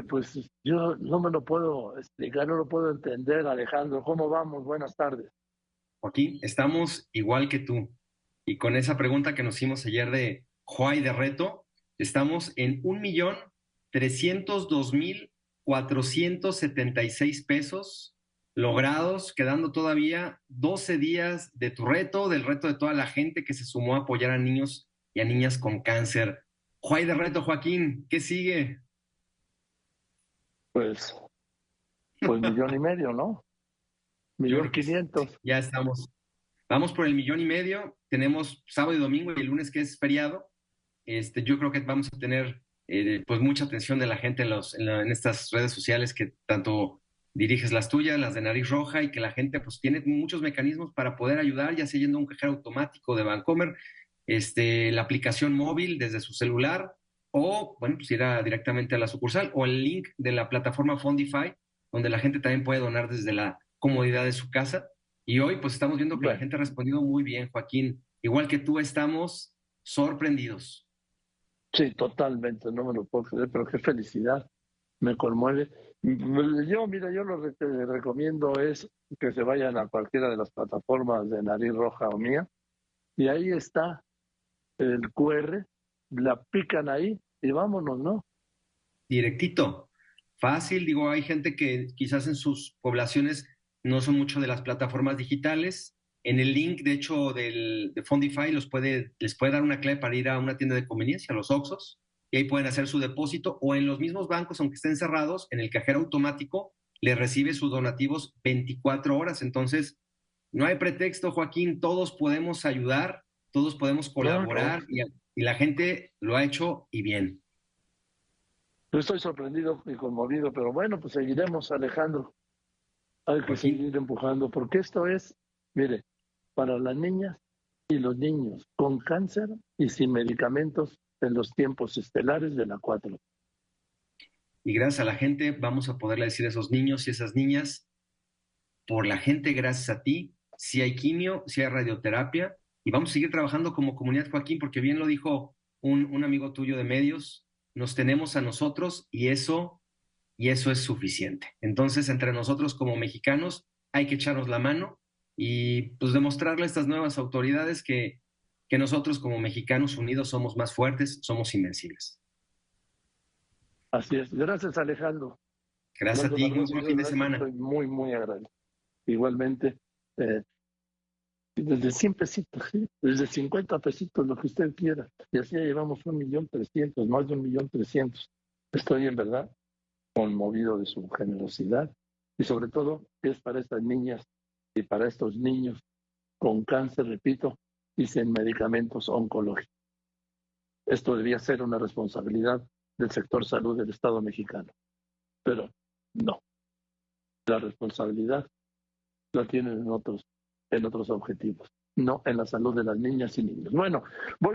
pues yo no me lo puedo explicar, no lo puedo entender, Alejandro. ¿Cómo vamos? Buenas tardes. Joaquín, estamos igual que tú. Y con esa pregunta que nos hicimos ayer de Juay de Reto, estamos en un millón trescientos dos mil cuatrocientos setenta y seis pesos logrados, quedando todavía 12 días de tu reto, del reto de toda la gente que se sumó a apoyar a niños y a niñas con cáncer. Juay de Reto, Joaquín, ¿qué sigue? Pues, pues millón y medio, ¿no? Millón quinientos. Ya estamos. Vamos por el millón y medio. Tenemos sábado y domingo y el lunes que es feriado. Este, yo creo que vamos a tener eh, pues mucha atención de la gente en, los, en, estas redes sociales que tanto diriges las tuyas, las de nariz roja y que la gente pues tiene muchos mecanismos para poder ayudar, ya sea yendo a un cajero automático de Vancomer, este, la aplicación móvil desde su celular o, bueno, pues ir directamente a la sucursal o el link de la plataforma Fondify, donde la gente también puede donar desde la comodidad de su casa. Y hoy, pues estamos viendo que la gente ha respondido muy bien, Joaquín. Igual que tú, estamos sorprendidos. Sí, totalmente, no me lo puedo creer, pero qué felicidad, me conmueve. Yo, mira, yo lo que recomiendo es que se vayan a cualquiera de las plataformas de Nariz Roja o mía, y ahí está el QR la pican ahí y vámonos, ¿no? Directito, fácil, digo, hay gente que quizás en sus poblaciones no son mucho de las plataformas digitales. En el link, de hecho, del, de Fondify los puede, les puede dar una clave para ir a una tienda de conveniencia, a los Oxos, y ahí pueden hacer su depósito, o en los mismos bancos, aunque estén cerrados, en el cajero automático, le recibe sus donativos 24 horas. Entonces, no hay pretexto, Joaquín, todos podemos ayudar, todos podemos colaborar y y la gente lo ha hecho y bien. Yo estoy sorprendido y conmovido, pero bueno, pues seguiremos, Alejandro. Hay que pues seguir empujando, porque esto es, mire, para las niñas y los niños con cáncer y sin medicamentos en los tiempos estelares de la 4. Y gracias a la gente vamos a poderle decir a esos niños y esas niñas, por la gente, gracias a ti, si hay quimio, si hay radioterapia, y vamos a seguir trabajando como comunidad, Joaquín, porque bien lo dijo un, amigo tuyo de medios, nos tenemos a nosotros y eso, y eso es suficiente. Entonces, entre nosotros como mexicanos hay que echarnos la mano y pues demostrarle a estas nuevas autoridades que, que nosotros como mexicanos unidos somos más fuertes, somos invencibles. Así es. Gracias, Alejandro. Gracias a ti. Buen fin de semana. Estoy muy, muy agradecido. Igualmente, eh, desde 100 pesitos, desde 50 pesitos, lo que usted quiera. Y así llevamos un millón trescientos, más de un millón trescientos. Estoy en verdad conmovido de su generosidad y sobre todo es para estas niñas y para estos niños con cáncer, repito, y sin medicamentos oncológicos. Esto debería ser una responsabilidad del sector salud del Estado mexicano. Pero no. La responsabilidad la tienen otros en otros objetivos, no en la salud de las niñas y niños. Bueno, voy